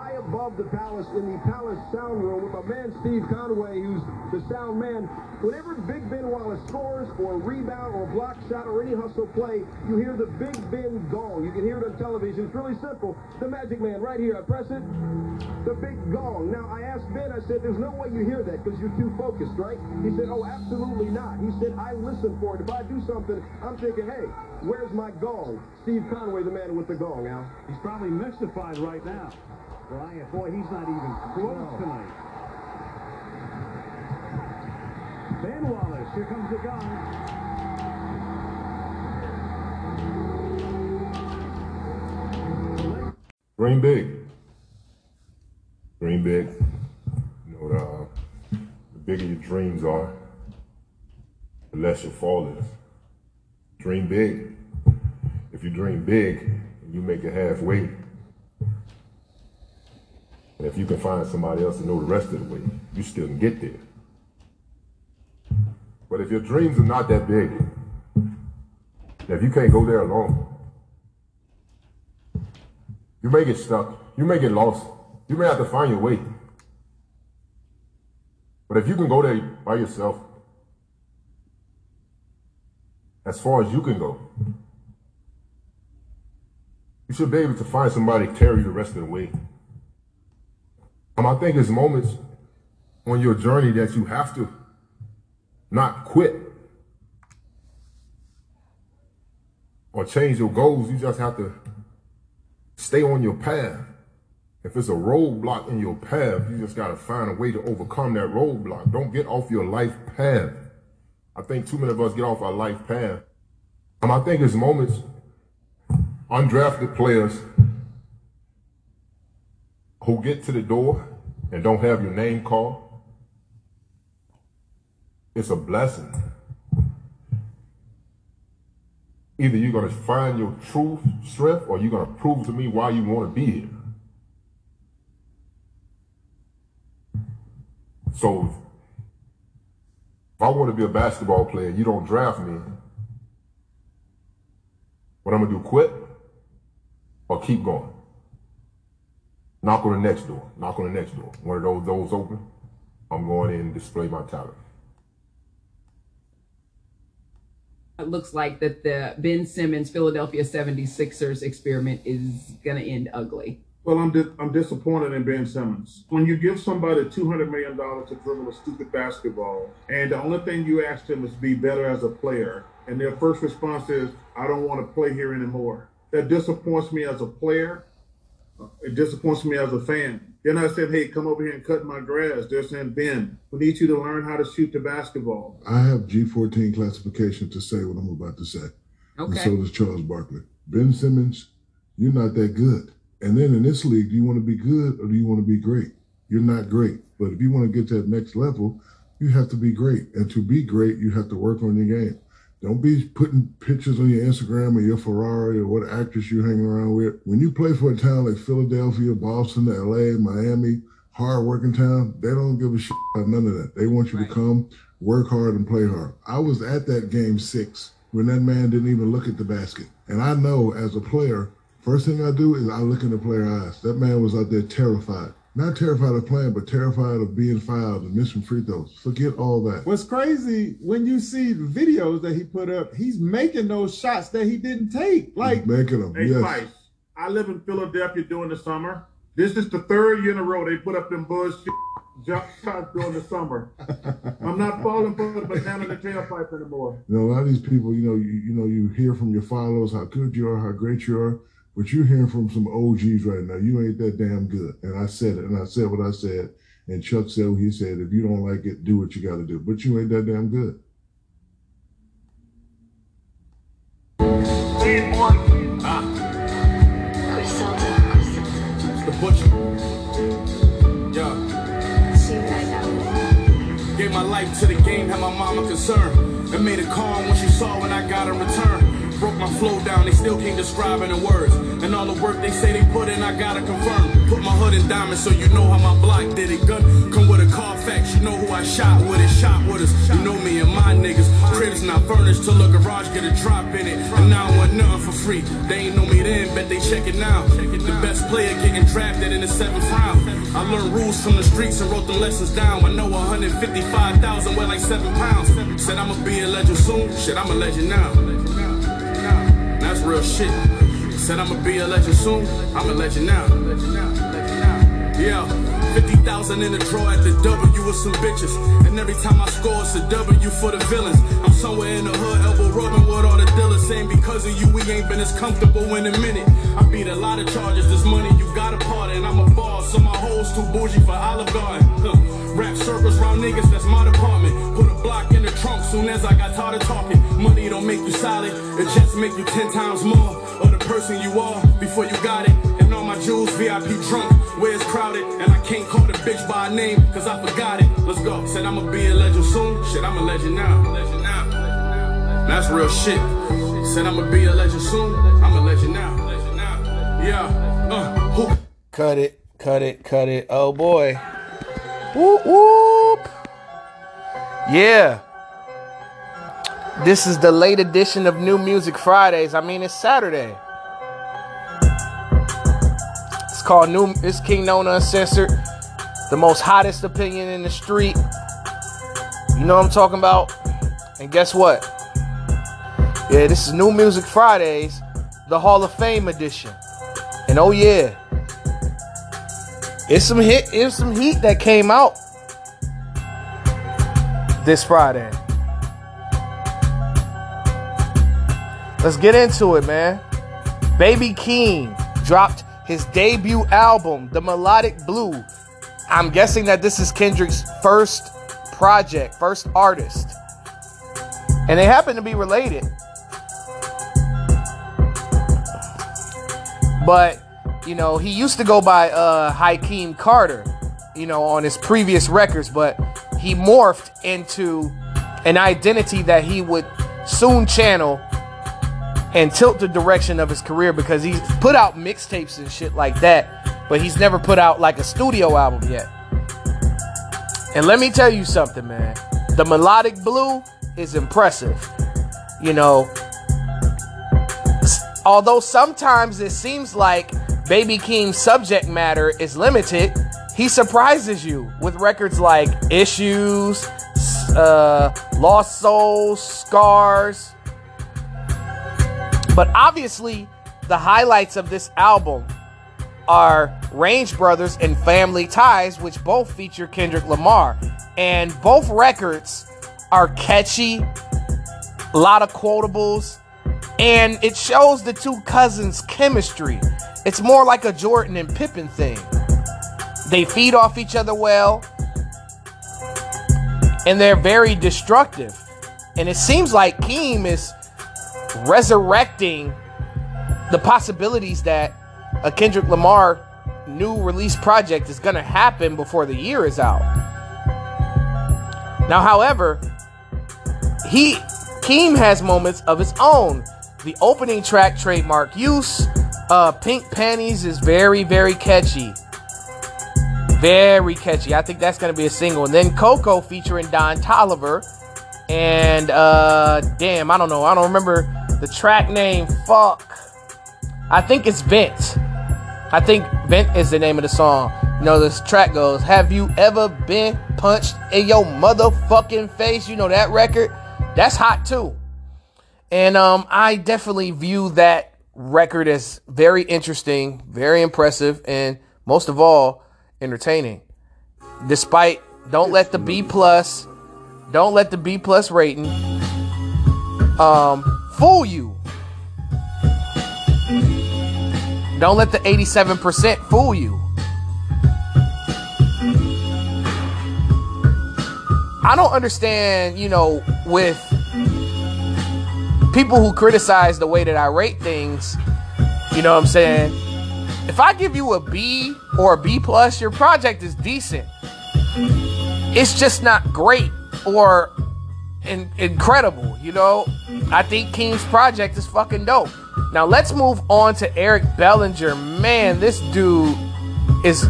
High above the palace in the palace sound room with my man Steve Conway, who's the sound man. Whenever Big Ben Wallace scores or rebound or block shot or any hustle play, you hear the Big Ben gong. You can hear it on television. It's really simple. The Magic Man right here. I press it. The big gong. Now I asked Ben. I said, "There's no way you hear that because you're too focused, right?" He said, "Oh, absolutely not." He said, "I listen for it. If I do something, I'm thinking, hey, where's my gong?" Steve Conway, the man with the gong. Al. He's probably mystified right now. Bryant, boy, he's not even close no. tonight. Ben Wallace, here comes the gun. Dream big. Dream big. You know, the, uh, the bigger your dreams are, the less your fall is. Dream big. If you dream big and you make it halfway, and if you can find somebody else to know the rest of the way, you still can get there. But if your dreams are not that big, if you can't go there alone, you may get stuck. You may get lost. You may have to find your way. But if you can go there by yourself, as far as you can go, you should be able to find somebody to carry you the rest of the way. Um, I think it's moments on your journey that you have to not quit or change your goals. You just have to stay on your path. If it's a roadblock in your path, you just got to find a way to overcome that roadblock. Don't get off your life path. I think too many of us get off our life path. Um, I think it's moments, undrafted players who get to the door and don't have your name called, it's a blessing. Either you're going to find your true strength or you're going to prove to me why you want to be here. So if I want to be a basketball player, you don't draft me, what I'm going to do, quit or keep going? Knock on the next door. Knock on the next door. One of those doors open. I'm going in and display my talent. It looks like that the Ben Simmons Philadelphia 76ers experiment is going to end ugly. Well, I'm di- I'm disappointed in Ben Simmons. When you give somebody $200 million to dribble a stupid basketball, and the only thing you ask them is be better as a player, and their first response is, I don't want to play here anymore. That disappoints me as a player it disappoints me as a fan. Then I said, hey, come over here and cut my grass. They're saying, Ben, we need you to learn how to shoot the basketball. I have G14 classification to say what I'm about to say. Okay. And so does Charles Barkley. Ben Simmons, you're not that good. And then in this league, do you want to be good or do you want to be great? You're not great. But if you want to get to that next level, you have to be great. And to be great, you have to work on your game. Don't be putting pictures on your Instagram or your Ferrari or what actress you're hanging around with. When you play for a town like Philadelphia, Boston, LA, Miami, hard working town, they don't give a shit about none of that. They want you right. to come, work hard, and play hard. I was at that game six when that man didn't even look at the basket. And I know as a player, first thing I do is I look in the player's eyes. That man was out there terrified. Not terrified of playing, but terrified of being fouled and missing free throws. Forget all that. What's crazy when you see the videos that he put up, he's making those shots that he didn't take. Like he's making them. Hey, yes. Spice, I live in Philadelphia during the summer. This is the third year in a row they put up them buzz jump shots during the summer. I'm not falling for the banana in the tailpipe anymore. You know, a lot of these people, you know, you, you know, you hear from your followers how good you are, how great you are. But you're hearing from some OGs right now. You ain't that damn good. And I said it, and I said what I said. And Chuck said what he said. If you don't like it, do what you got to do. But you ain't that damn good. Gave my life to the game, had my mama concerned. And made a call when she saw when I got a return. Broke my flow down, they still can't describe it in words. And all the work they say they put in, I gotta confirm. Put my hood in diamonds so you know how my block did it. Gun come with a Carfax, you know who I shot with it. Shot with us, you know me and my niggas. Cribs not furnished till the garage get a drop in it. And now I want nothing for free. They ain't know me then, bet they check it now. The best player getting drafted in the seventh round. I learned rules from the streets and wrote the lessons down. I know 155,000 weigh like seven pounds. Said I'ma be a legend soon. Shit, I'm a legend now. That's real shit. Said I'ma be a legend soon. I'm a legend now. Yeah. 50,000 in the draw at the W with some bitches. And every time I score, it's a W for the villains. I'm somewhere in the hood, elbow rubbing with all the dealers. Saying because of you, we ain't been as comfortable in a minute. I beat a lot of charges, this money you part and I'm a boss. So my hoes too bougie for Olive Garden. Huh. Rap circles round niggas, that's my department. Put a block in the trunk soon as I got tired of talking. Money don't make you solid, it just make you ten times more of the person you are before you got it. And all my jewels VIP drunk, where it's crowded. And I can't call the bitch by name, cause I forgot it. Let's go. Said I'ma be a legend soon. Shit, I'm a legend now. Legend now. That's real shit. Said I'ma be a legend soon. I'm a legend now. Legend now. Yeah. Uh, who? Cut it, cut it, cut it. Oh boy. Whoop whoop. Yeah. This is the late edition of New Music Fridays. I mean, it's Saturday. It's called New. It's King Nona Uncensored. The most hottest opinion in the street. You know what I'm talking about? And guess what? Yeah, this is New Music Fridays, the Hall of Fame edition. And oh yeah, it's some hit, it's some heat that came out this Friday. Let's get into it, man. Baby Keem dropped his debut album, The Melodic Blue. I'm guessing that this is Kendrick's first project, first artist. And they happen to be related. But, you know, he used to go by uh Hakeem Carter, you know, on his previous records, but he morphed into an identity that he would soon channel and tilt the direction of his career because he's put out mixtapes and shit like that, but he's never put out like a studio album yet. And let me tell you something, man. The melodic blue is impressive. You know, although sometimes it seems like Baby Keem's subject matter is limited, he surprises you with records like Issues, uh, Lost Souls, Scars. But obviously, the highlights of this album are Range Brothers and Family Ties, which both feature Kendrick Lamar. And both records are catchy, a lot of quotables, and it shows the two cousins' chemistry. It's more like a Jordan and Pippen thing. They feed off each other well, and they're very destructive. And it seems like Keem is resurrecting the possibilities that a Kendrick Lamar new release project is going to happen before the year is out. Now, however, he Keem has moments of his own. The opening track, trademark use, uh, Pink Panties, is very, very catchy. Very catchy. I think that's going to be a single. And then Coco featuring Don Toliver. And, uh, damn, I don't know. I don't remember the track name. Fuck. I think it's Vent. I think Vent is the name of the song. You know, this track goes, Have you ever been punched in your motherfucking face? You know that record? That's hot too. And um, I definitely view that record as very interesting, very impressive, and most of all, entertaining. Despite don't let the B plus, don't let the B plus rating um fool you. Don't let the 87% fool you. I don't understand, you know, with people who criticize the way that I rate things, you know what I'm saying? If I give you a B or a B plus, your project is decent. It's just not great or in, incredible. You know, I think King's project is fucking dope. Now let's move on to Eric Bellinger. Man, this dude is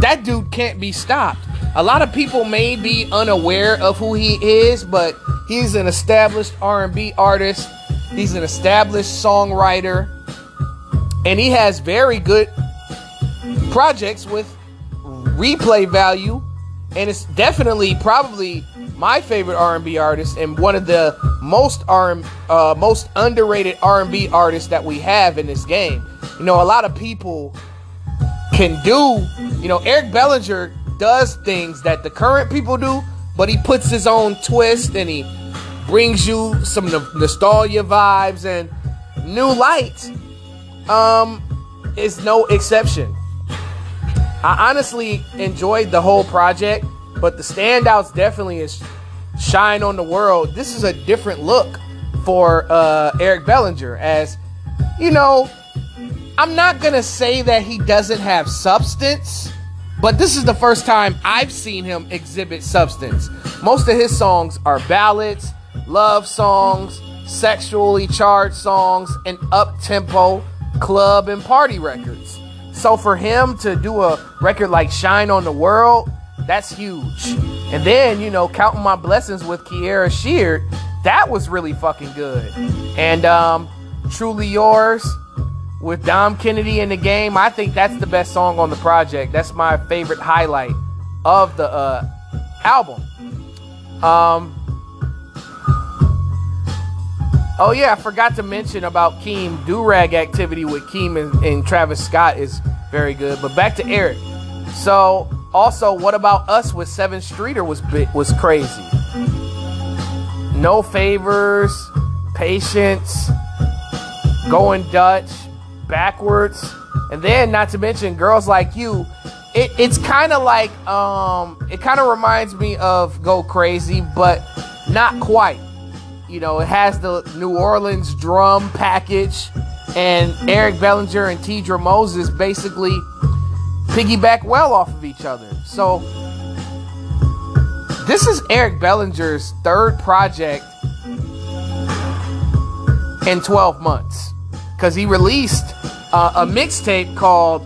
that dude can't be stopped. A lot of people may be unaware of who he is, but he's an established R&B artist. He's an established songwriter, and he has very good projects with replay value, and it's definitely probably my favorite R&B artist and one of the most R uh, most underrated R&B artists that we have in this game. You know, a lot of people can do. You know, Eric Bellinger does things that the current people do, but he puts his own twist and he brings you some nostalgia vibes and new light. Um, is no exception. I honestly enjoyed the whole project, but the standouts definitely is Shine on the World. This is a different look for uh, Eric Bellinger, as you know. I'm not gonna say that he doesn't have substance, but this is the first time I've seen him exhibit substance. Most of his songs are ballads, love songs, sexually charged songs, and up tempo club and party records. So for him to do a record like Shine on the World, that's huge. And then, you know, counting my blessings with Kierra Sheard, that was really fucking good. And um, Truly Yours with Dom Kennedy in the game, I think that's the best song on the project. That's my favorite highlight of the uh, album. Um, oh yeah, I forgot to mention about Keem. Durag activity with Keem and, and Travis Scott is very good. But back to Eric. So also, what about us with Sevyn Streeter was was crazy. No favors, patience, going Dutch, backwards, and then not to mention girls like you. It, it's kind of like um, it kind of reminds me of Go Crazy, but not quite. You know, it has the New Orleans drum package, and Eric Bellinger and Teedra Moses basically piggyback well off of each other. So this is Eric Bellinger's third project in 12 months because he released uh, a mixtape called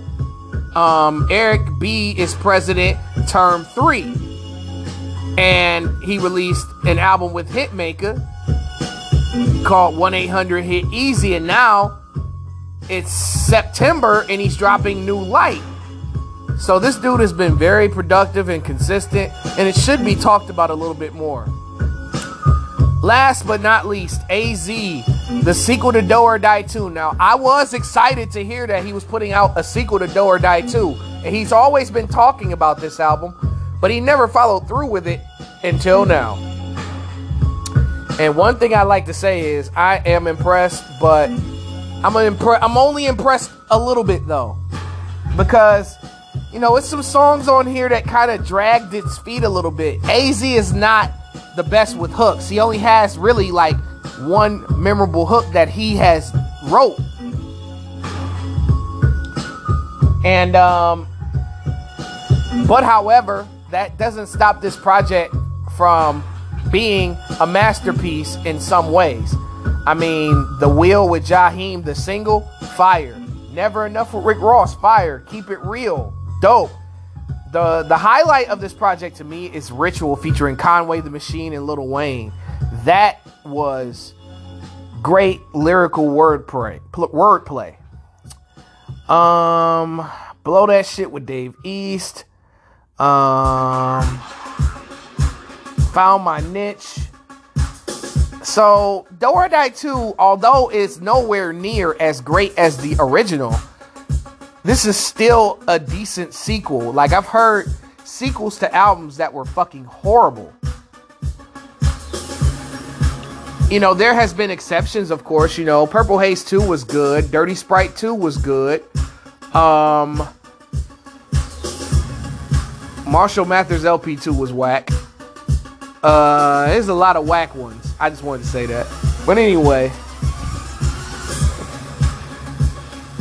um, Eric B is President Term 3. And he released an album with Hitmaka called 1 800 Hit Easy. And now it's September and he's dropping New Light. So this dude has been very productive and consistent, and it should be talked about a little bit more. Last but not least, AZ, the sequel to Do or Die 2. Now, I was excited to hear that he was putting out a sequel to Do or Die 2, and he's always been talking about this album, but he never followed through with it until now. And one thing I like to say is I am impressed, but I'm impre- I'm only impressed a little bit though, because you know, it's some songs on here that kind of dragged its feet a little bit. AZ is not the best with hooks. He only has really like one memorable hook that he has wrote. And um but however, that doesn't stop this project from being a masterpiece in some ways. I mean, The Wheel with Jaheim, the single, fire. Never enough with Rick Ross, fire. Keep it real, dope. The the highlight of this project to me is Ritual featuring Conway the Machine and Lil Wayne. That was great lyrical wordplay. Wordplay. Um, blow that shit with Dave East. Um, found my niche. So, Do or Die 2, although it's nowhere near as great as the original, this is still a decent sequel. Like I've heard sequels to albums that were fucking horrible. You know, there has been exceptions, of course. You know, Purple Haze 2 was good. Dirty Sprite 2 was good. Um Marshall Mathers LP 2 was whack. Uh there's a lot of whack ones. I just wanted to say that. But anyway.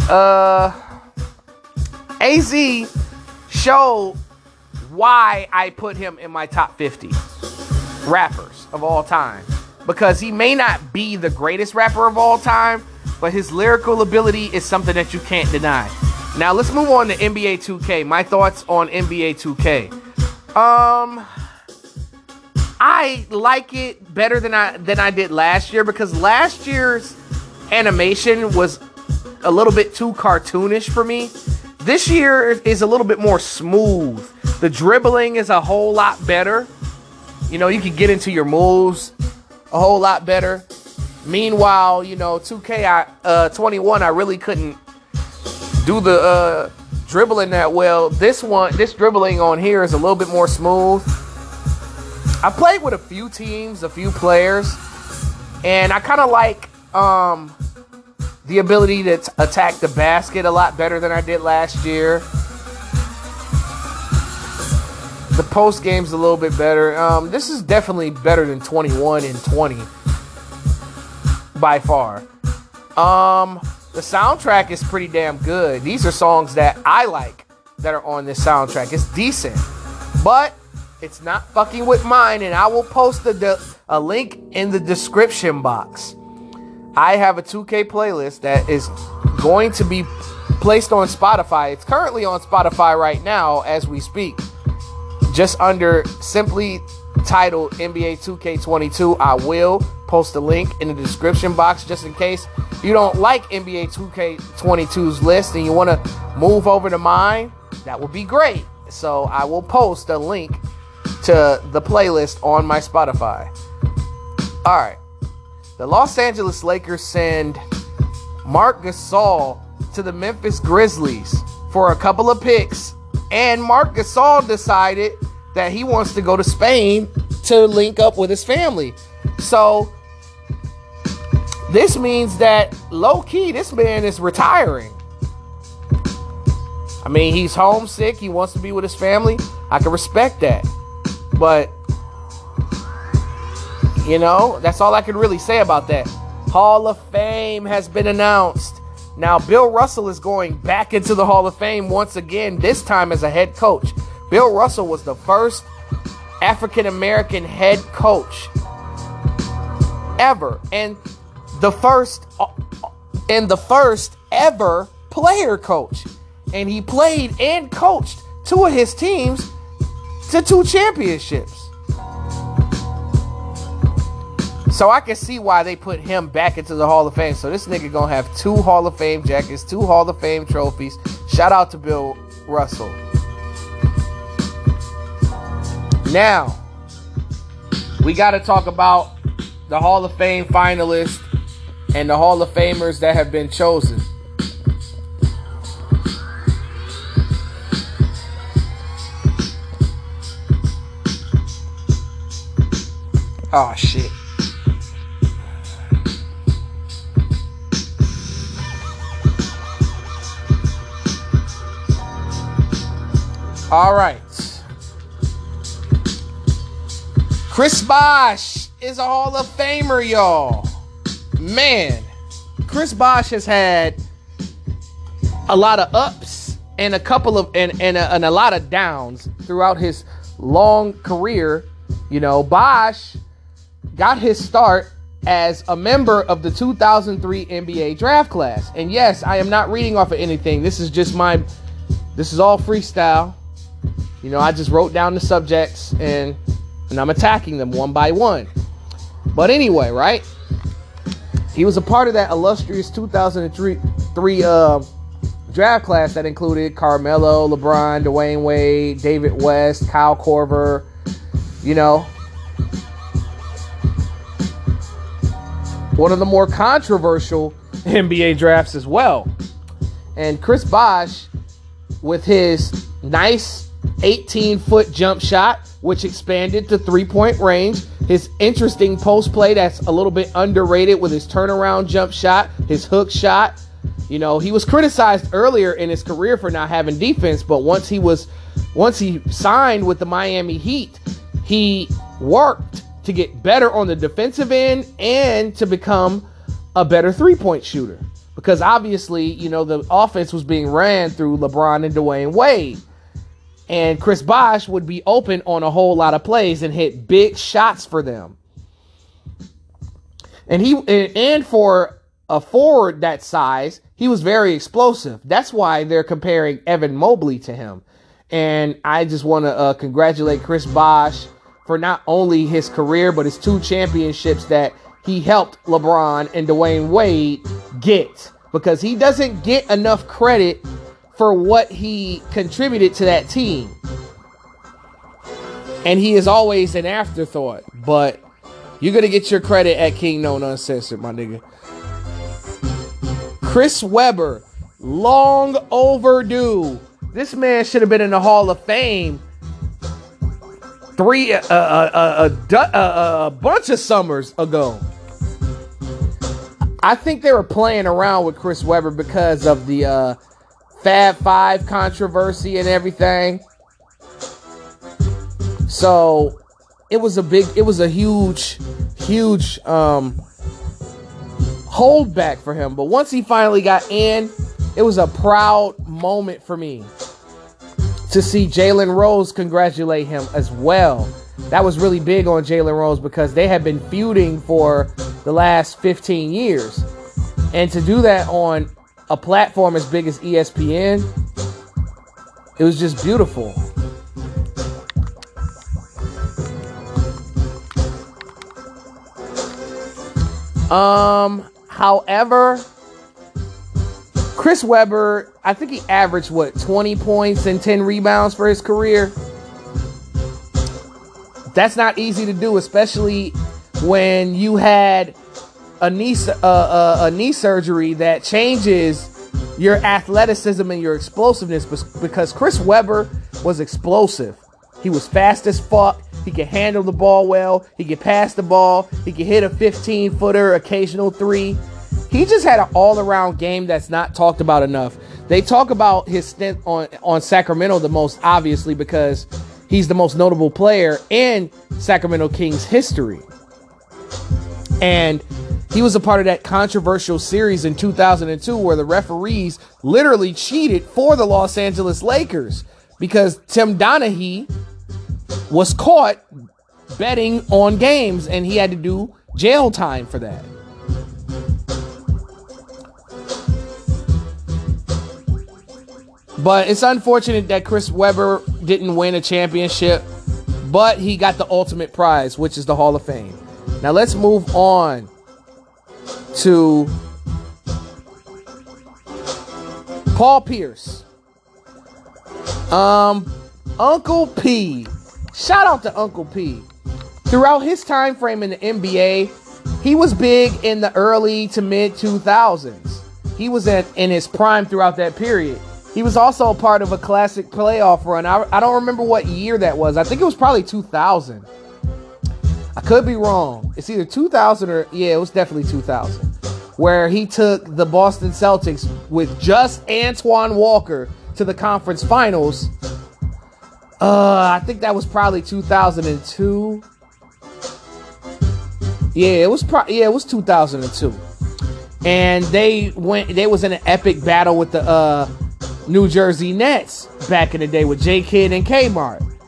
Uh AZ showed why I put him in my top 50. rappers of all time because he may not be the greatest rapper of all time, but his lyrical ability is something that you can't deny. Now let's move on to NBA 2K. My thoughts on NBA 2K. Um I like it better than I than I did last year because last year's animation was a little bit too cartoonish for me. This year is a little bit more smooth. The dribbling is a whole lot better. You know, you can get into your moves a whole lot better. Meanwhile, you know, 2K I, uh, 21, I really couldn't do the uh, dribbling that well. This one, this dribbling on here is a little bit more smooth. I played with a few teams, a few players, and I kind of like um, the ability to t- attack the basket a lot better than I did last year. The post game's a little bit better. Um, this is definitely better than 21 and 20 by far. Um, the soundtrack is pretty damn good. These are songs that I like that are on this soundtrack. It's decent, but it's not fucking with mine, and I will post a, a link in the description box. I have a 2K playlist that is going to be placed on Spotify. It's currently on Spotify right now as we speak just under simply titled NBA 2K22. I will post a link in the description box just in case you don't like NBA 2K22's list and you want to move over to mine. That would be great. So I will post a link to the playlist on my Spotify. All right. The Los Angeles Lakers send Marc Gasol to the Memphis Grizzlies for a couple of picks and Marc Gasol decided that he wants to go to Spain to link up with his family. So this means that low key, this man is retiring. I mean, he's homesick. He wants to be with his family. I can respect that. But, you know, that's all I can really say about that. Hall of Fame has been announced. Now, Bill Russell is going back into the Hall of Fame once again, this time as a head coach. Bill Russell was the first African American head coach ever, and the first and the first ever player coach. And he played and coached two of his teams to two championships. So I can see why they put him back into the Hall of Fame. So this nigga gonna have two Hall of Fame jackets, two Hall of Fame trophies. Shout out to Bill Russell. Now, we got to talk about the Hall of Fame finalists and the Hall of Famers that have been chosen. Oh shit. All right. Chris Bosh is a Hall of Famer, y'all. Man, Chris Bosh has had a lot of ups and a couple of and and a, and a lot of downs throughout his long career. You know, Bosh got his start as a member of the 2003 NBA draft class. And yes, I am not reading off of anything. This is just my this is all freestyle. You know, I just wrote down the subjects and and I'm attacking them one by one. But anyway, right? He was a part of that illustrious 2003 three, uh, draft class that included Carmelo, LeBron, Dwyane Wade, David West, Kyle Korver, you know. One of the more controversial NBA drafts as well. And Chris Bosh, with his nice 18 foot jump shot, which expanded to three point range. His interesting post play that's a little bit underrated with his turnaround jump shot, his hook shot. You know, he was criticized earlier in his career for not having defense, but once he was once he signed with the Miami Heat, he worked to get better on the defensive end and to become a better three-point shooter. Because obviously, you know, the offense was being ran through LeBron and Dwyane Wade and Chris Bosh would be open on a whole lot of plays and hit big shots for them. And he and for a forward that size, he was very explosive. That's why they're comparing Evan Mobley to him. And I just want to uh, congratulate Chris Bosh for not only his career, but his two championships that he helped LeBron and Dwyane Wade get. Because he doesn't get enough credit for what he contributed to that team. And he is always an afterthought. But you're going to get your credit at King No Uncensored, my nigga. Chris Webber, long overdue. This man should have been in the Hall of Fame three, uh, uh, uh, a bunch of summers ago. I think they were playing around with Chris Webber because of the uh, Fab Five controversy and everything. So it was a big, it was a huge, huge um, holdback for him. But once he finally got in, it was a proud moment for me to see Jalen Rose congratulate him as well. That was really big on Jalen Rose because they had been feuding for the last 15 years. And to do that on a platform as big as ESPN, it was just beautiful. Um, However, Chris Webber, I think he averaged what 20 points and 10 rebounds for his career. That's not easy to do, especially when you had a knee uh, uh, a knee surgery that changes your athleticism and your explosiveness. Because Chris Webber was explosive, he was fast as fuck. He could handle the ball well. He could pass the ball. He could hit a 15 footer, occasional three. He just had an all around game that's not talked about enough. They talk about his stint on, on Sacramento the most obviously because he's the most notable player in Sacramento Kings history. And he was a part of that controversial series in 2002 where the referees literally cheated for the Los Angeles Lakers because Tim Donaghy was caught betting on games and he had to do jail time for that. But it's unfortunate that Chris Webber didn't win a championship, but he got the ultimate prize, which is the Hall of Fame. Now let's move on to Paul Pierce. Um, Uncle P. Shout out to Uncle P. Throughout his time frame in the NBA, he was big in the early to mid 2000s. He was at, in his prime throughout that period. He was also a part of a classic playoff run. I, I don't remember what year that was. I think it was probably 2000. Could be wrong. It's either 2000 or, yeah, it was definitely 2000. Where he took the Boston Celtics with just Antoine Walker to the conference finals. Uh, I think that was probably 2002. Yeah, it was pro- yeah, it was 2002. And they went they was in an epic battle with the uh New Jersey Nets back in the day with J Kidd and Kmart.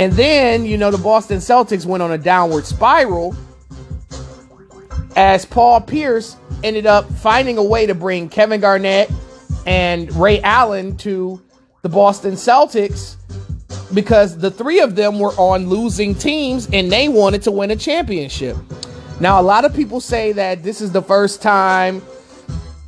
And then, you know, the Boston Celtics went on a downward spiral as Paul Pierce ended up finding a way to bring Kevin Garnett and Ray Allen to the Boston Celtics because the three of them were on losing teams and they wanted to win a championship. Now, a lot of people say that this is the first time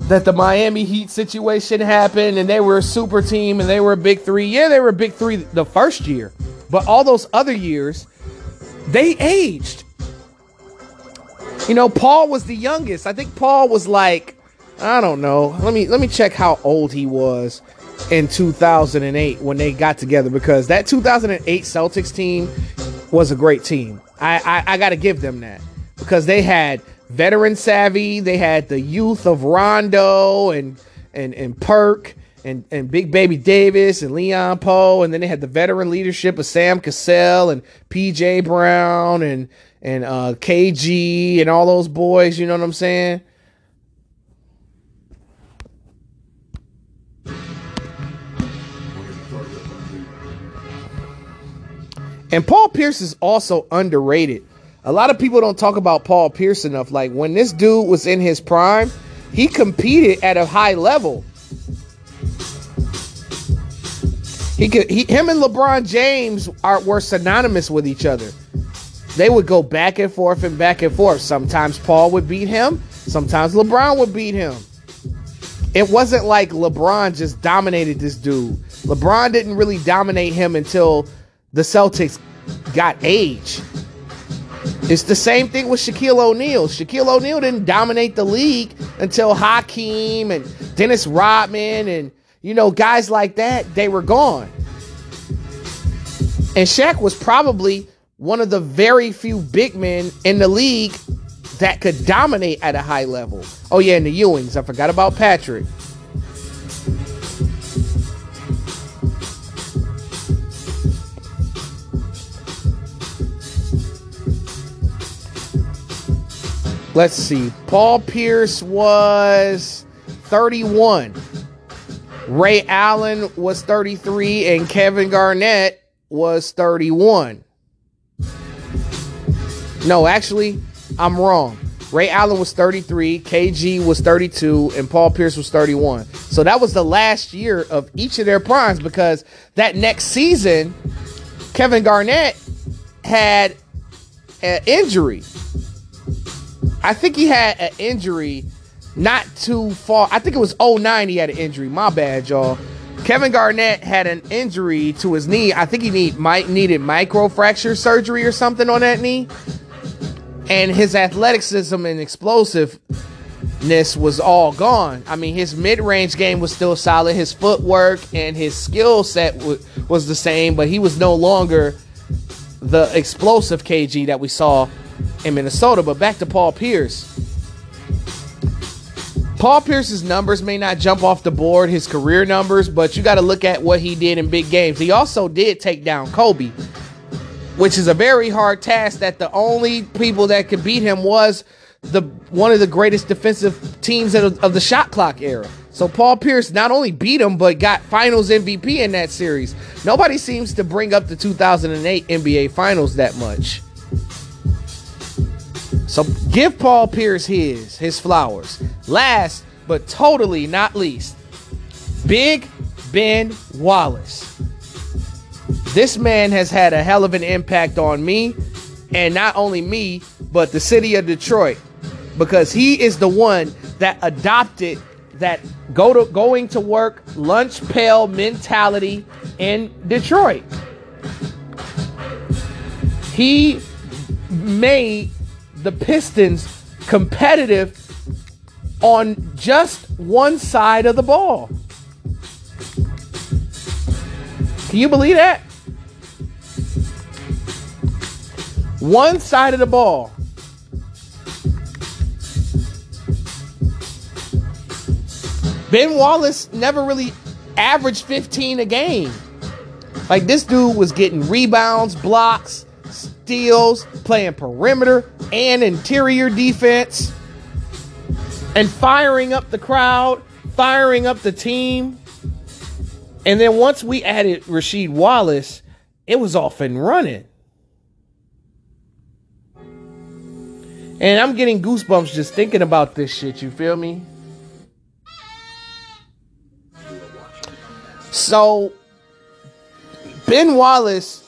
that the Miami Heat situation happened and they were a super team and they were a big three. Yeah, they were a big three the first year, but all those other years, they aged. You know, Paul was the youngest. I think Paul was like, I don't know. Let me let me check how old he was in 2008 when they got together because that 2008 Celtics team was a great team. I I, I got to give them that because they had veteran savvy. They had the youth of Rondo and and and Perk and and Big Baby Davis and Leon Powe, and then they had the veteran leadership of Sam Cassell and PJ Brown and and uh, KG and all those boys. You know what I'm saying? And Paul Pierce is also underrated. A lot of people don't talk about Paul Pierce enough. Like when this dude was in his prime, he competed at a high level. He could he, him and LeBron James are were synonymous with each other. They would go back and forth and back and forth. Sometimes Paul would beat him, sometimes LeBron would beat him. It wasn't like LeBron just dominated this dude. LeBron didn't really dominate him until the Celtics got age. It's the same thing with Shaquille O'Neal. Shaquille O'Neal didn't dominate the league until Hakeem and Dennis Rodman and you know guys like that. They were gone. And Shaq was probably one of the very few big men in the league that could dominate at a high level. Oh yeah, and the Ewings. I forgot about Patrick. Let's see. Paul Pierce was 31. Ray Allen was 33 and Kevin Garnett was 31. No, actually, I'm wrong. Ray Allen was 33, KG was 32, and Paul Pierce was 31. So that was the last year of each of their primes because that next season, Kevin Garnett had an injury. I think he had an injury not too far. I think it was 09 he had an injury. My bad, y'all. Kevin Garnett had an injury to his knee. I think he need might needed microfracture surgery or something on that knee. And his athleticism and explosiveness was all gone. I mean, his mid-range game was still solid. His footwork and his skill set w- was the same, but he was no longer the explosive KG that we saw in Minnesota. But back to Paul Pierce. Paul Pierce's numbers may not jump off the board, his career numbers, but you got to look at what he did in big games. He also did take down Kobe, which is a very hard task that the only people that could beat him was the one of the greatest defensive teams of, the shot clock era. So Paul Pierce not only beat him but got Finals MVP in that series. Nobody seems to bring up the 2008 NBA Finals that much. So give Paul Pierce his his flowers. Last but totally not least, Big Ben Wallace. This man has had a hell of an impact on me, and not only me, but the city of Detroit, because he is the one that adopted that go to going to work lunch pail mentality in Detroit. He made the Pistons competitive on just one side of the ball. Can you believe that? One side of the ball. Ben Wallace never really averaged 15 a game. Like this dude was getting rebounds, blocks, steals, playing perimeter and interior defense, and firing up the crowd, firing up the team. And then once we added Rasheed Wallace, it was off and running. And I'm getting goosebumps just thinking about this shit, you feel me? So, Ben Wallace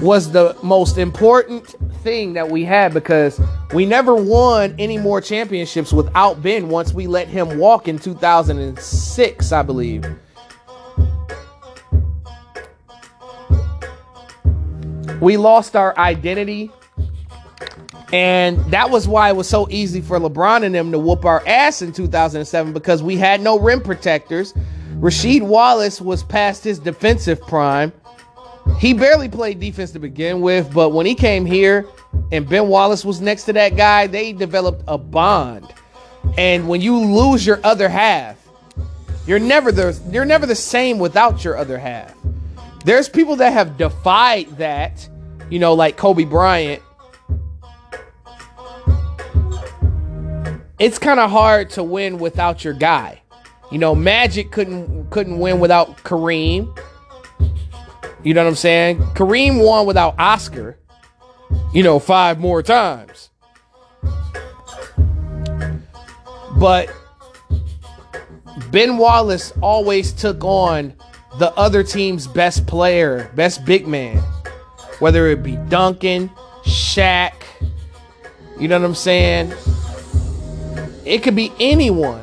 was the most important thing that we had because we never won any more championships without Ben once we let him walk in 2006, I believe. We lost our identity. And that was why it was so easy for LeBron and them to whoop our ass in 2007 because we had no rim protectors. Rasheed Wallace was past his defensive prime. He barely played defense to begin with, but when he came here and Ben Wallace was next to that guy, they developed a bond. And when you lose your other half, you're never the you're never the same without your other half. There's people that have defied that, you know, like Kobe Bryant. It's kind of hard to win without your guy. You know, Magic couldn't couldn't win without Kareem. You know what I'm saying? Kareem won without Oscar, you know, five more times. But Ben Wallace always took on the other team's best player, best big man, whether it be Duncan, Shaq, you know what I'm saying? It could be anyone.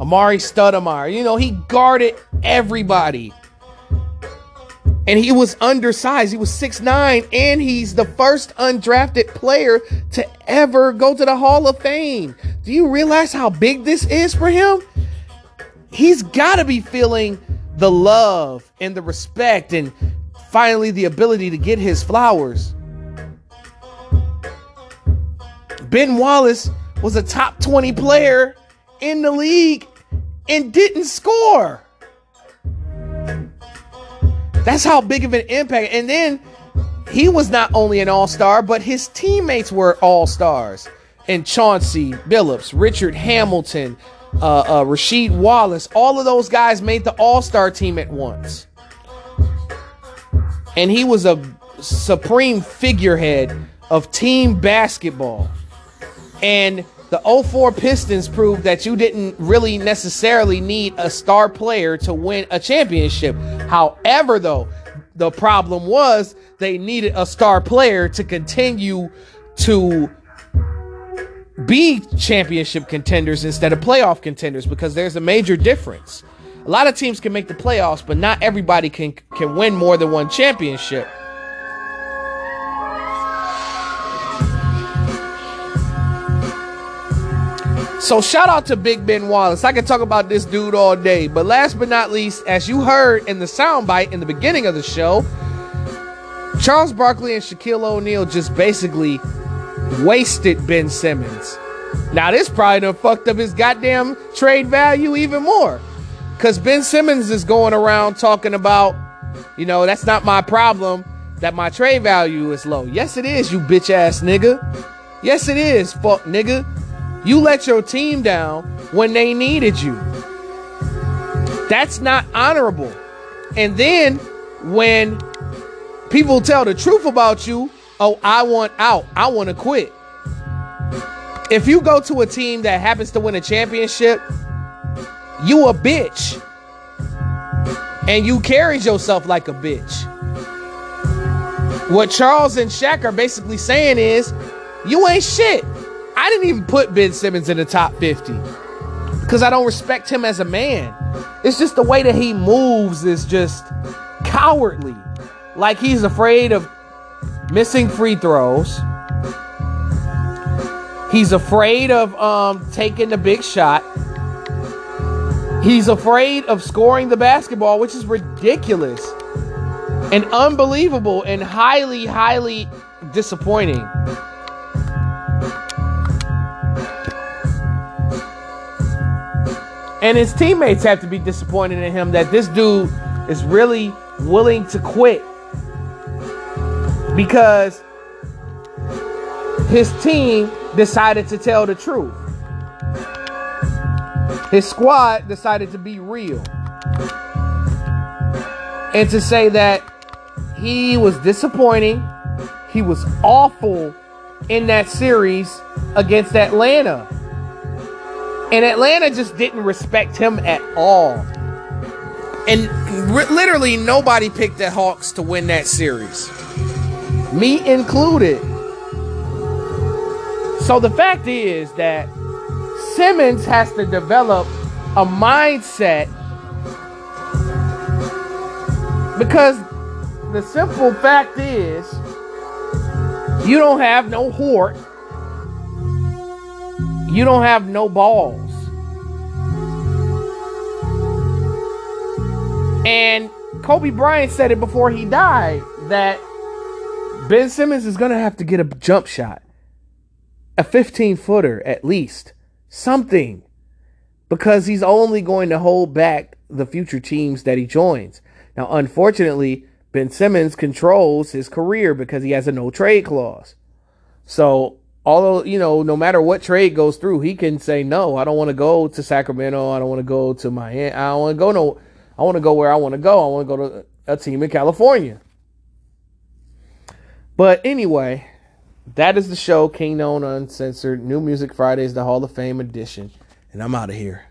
Amar'e Stoudemire, you know, he guarded everybody. And he was undersized. He was 6'9, and he's the first undrafted player to ever go to the Hall of Fame. Do you realize how big this is for him? He's got to be feeling the love and the respect and finally the ability to get his flowers. Ben Wallace was a top 20 player in the league and didn't score. That's how big of an impact. And then he was not only an all star, but his teammates were all stars. And Chauncey Billups, Richard Hamilton, uh, uh, Rasheed Wallace, all of those guys made the all star team at once. And he was a supreme figurehead of team basketball. And the 04 Pistons proved that you didn't really necessarily need a star player to win a championship. However, though, the problem was they needed a star player to continue to be championship contenders instead of playoff contenders because there's a major difference. A lot of teams can make the playoffs, but not everybody can can win more than one championship. So shout out to Big Ben Wallace. I could talk about this dude all day. But last but not least, as you heard in the soundbite in the beginning of the show, Charles Barkley and Shaquille O'Neal just basically wasted Ben Simmons. Now this probably done fucked up his goddamn trade value even more. Cause Ben Simmons is going around talking about, you know, that's not my problem that my trade value is low. Yes, it is, you bitch ass nigga. Yes, it is, fuck nigga. You let your team down when they needed you. That's not honorable. And then when people tell the truth about you, oh, I want out, I want to quit. If you go to a team that happens to win a championship, you a bitch. And you carried yourself like a bitch. What Charles and Shaq are basically saying is, you ain't shit. I didn't even put Ben Simmons in the top 50 because I don't respect him as a man. It's just the way that he moves is just cowardly. Like he's afraid of missing free throws. He's afraid of um, taking the big shot. He's afraid of scoring the basketball, which is ridiculous and unbelievable and highly, highly disappointing. And his teammates have to be disappointed in him that this dude is really willing to quit because his team decided to tell the truth. His squad decided to be real. And to say that he was disappointing, he was awful in that series against Atlanta. And Atlanta just didn't respect him at all. And literally nobody picked the Hawks to win that series. Me included. So the fact is that Simmons has to develop a mindset because the simple fact is you don't have no Hort you don't have no balls. And Kobe Bryant said it before he died that Ben Simmons is going to have to get a jump shot, a 15 footer at least, something, because he's only going to hold back the future teams that he joins. Now, unfortunately, Ben Simmons controls his career because he has a no trade clause. So although you know no matter what trade goes through he can say no i don't want to go to sacramento. I don't want to go to miami. I don't want to go no i want to go where i want to go. I want to go to a team in california. But anyway that is the show king known uncensored new music fridays the hall of fame edition. And i'm out of here.